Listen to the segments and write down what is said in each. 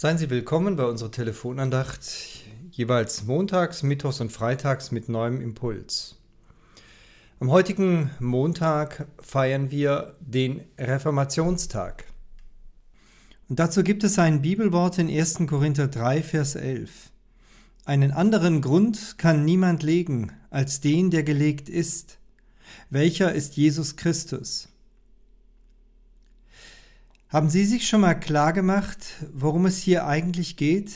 Seien Sie willkommen bei unserer Telefonandacht, jeweils montags, mittwochs und freitags mit neuem Impuls. Am heutigen Montag feiern wir den Reformationstag. Und dazu gibt es ein Bibelwort in 1. Korinther 3, Vers 11. Einen anderen Grund kann niemand legen als den, der gelegt ist. Welcher ist Jesus Christus? Haben Sie sich schon mal klar gemacht, worum es hier eigentlich geht?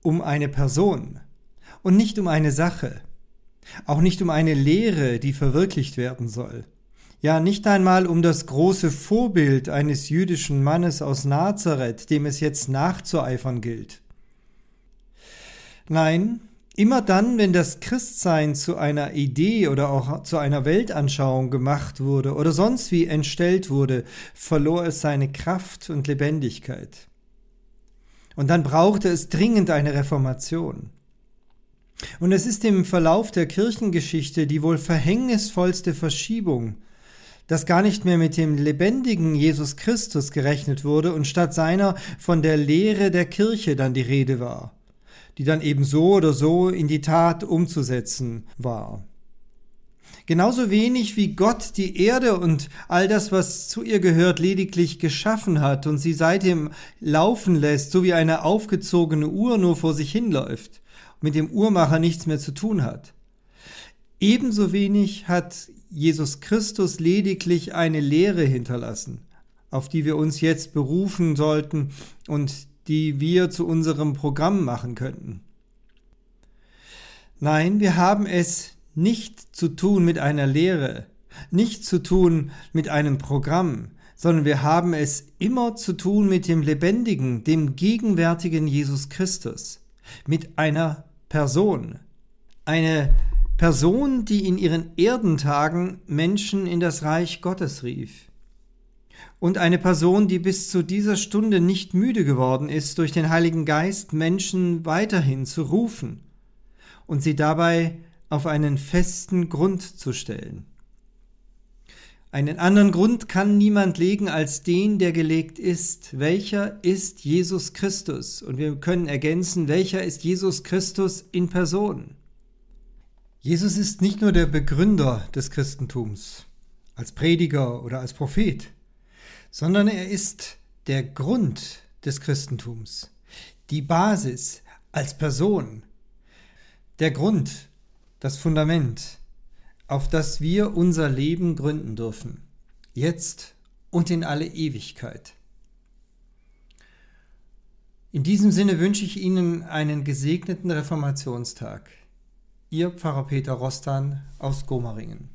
Um eine Person und nicht um eine Sache, auch nicht um eine Lehre, die verwirklicht werden soll. Ja, nicht einmal um das große Vorbild eines jüdischen Mannes aus Nazareth, dem es jetzt nachzueifern gilt. Nein, Immer dann, wenn das Christsein zu einer Idee oder auch zu einer Weltanschauung gemacht wurde oder sonst wie entstellt wurde, verlor es seine Kraft und Lebendigkeit. Und dann brauchte es dringend eine Reformation. Und es ist im Verlauf der Kirchengeschichte die wohl verhängnisvollste Verschiebung, dass gar nicht mehr mit dem lebendigen Jesus Christus gerechnet wurde und statt seiner von der Lehre der Kirche dann die Rede war die dann eben so oder so in die Tat umzusetzen war. Genauso wenig wie Gott die Erde und all das, was zu ihr gehört, lediglich geschaffen hat und sie seitdem laufen lässt, so wie eine aufgezogene Uhr nur vor sich hinläuft, mit dem Uhrmacher nichts mehr zu tun hat. Ebenso wenig hat Jesus Christus lediglich eine Lehre hinterlassen, auf die wir uns jetzt berufen sollten und die wir zu unserem Programm machen könnten. Nein, wir haben es nicht zu tun mit einer Lehre, nicht zu tun mit einem Programm, sondern wir haben es immer zu tun mit dem lebendigen, dem gegenwärtigen Jesus Christus, mit einer Person, eine Person, die in ihren Erdentagen Menschen in das Reich Gottes rief und eine Person, die bis zu dieser Stunde nicht müde geworden ist, durch den Heiligen Geist Menschen weiterhin zu rufen und sie dabei auf einen festen Grund zu stellen. Einen anderen Grund kann niemand legen als den, der gelegt ist. Welcher ist Jesus Christus? Und wir können ergänzen, welcher ist Jesus Christus in Person? Jesus ist nicht nur der Begründer des Christentums, als Prediger oder als Prophet sondern er ist der Grund des Christentums, die Basis als Person, der Grund, das Fundament, auf das wir unser Leben gründen dürfen, jetzt und in alle Ewigkeit. In diesem Sinne wünsche ich Ihnen einen gesegneten Reformationstag. Ihr Pfarrer Peter Rostan aus Gomaringen.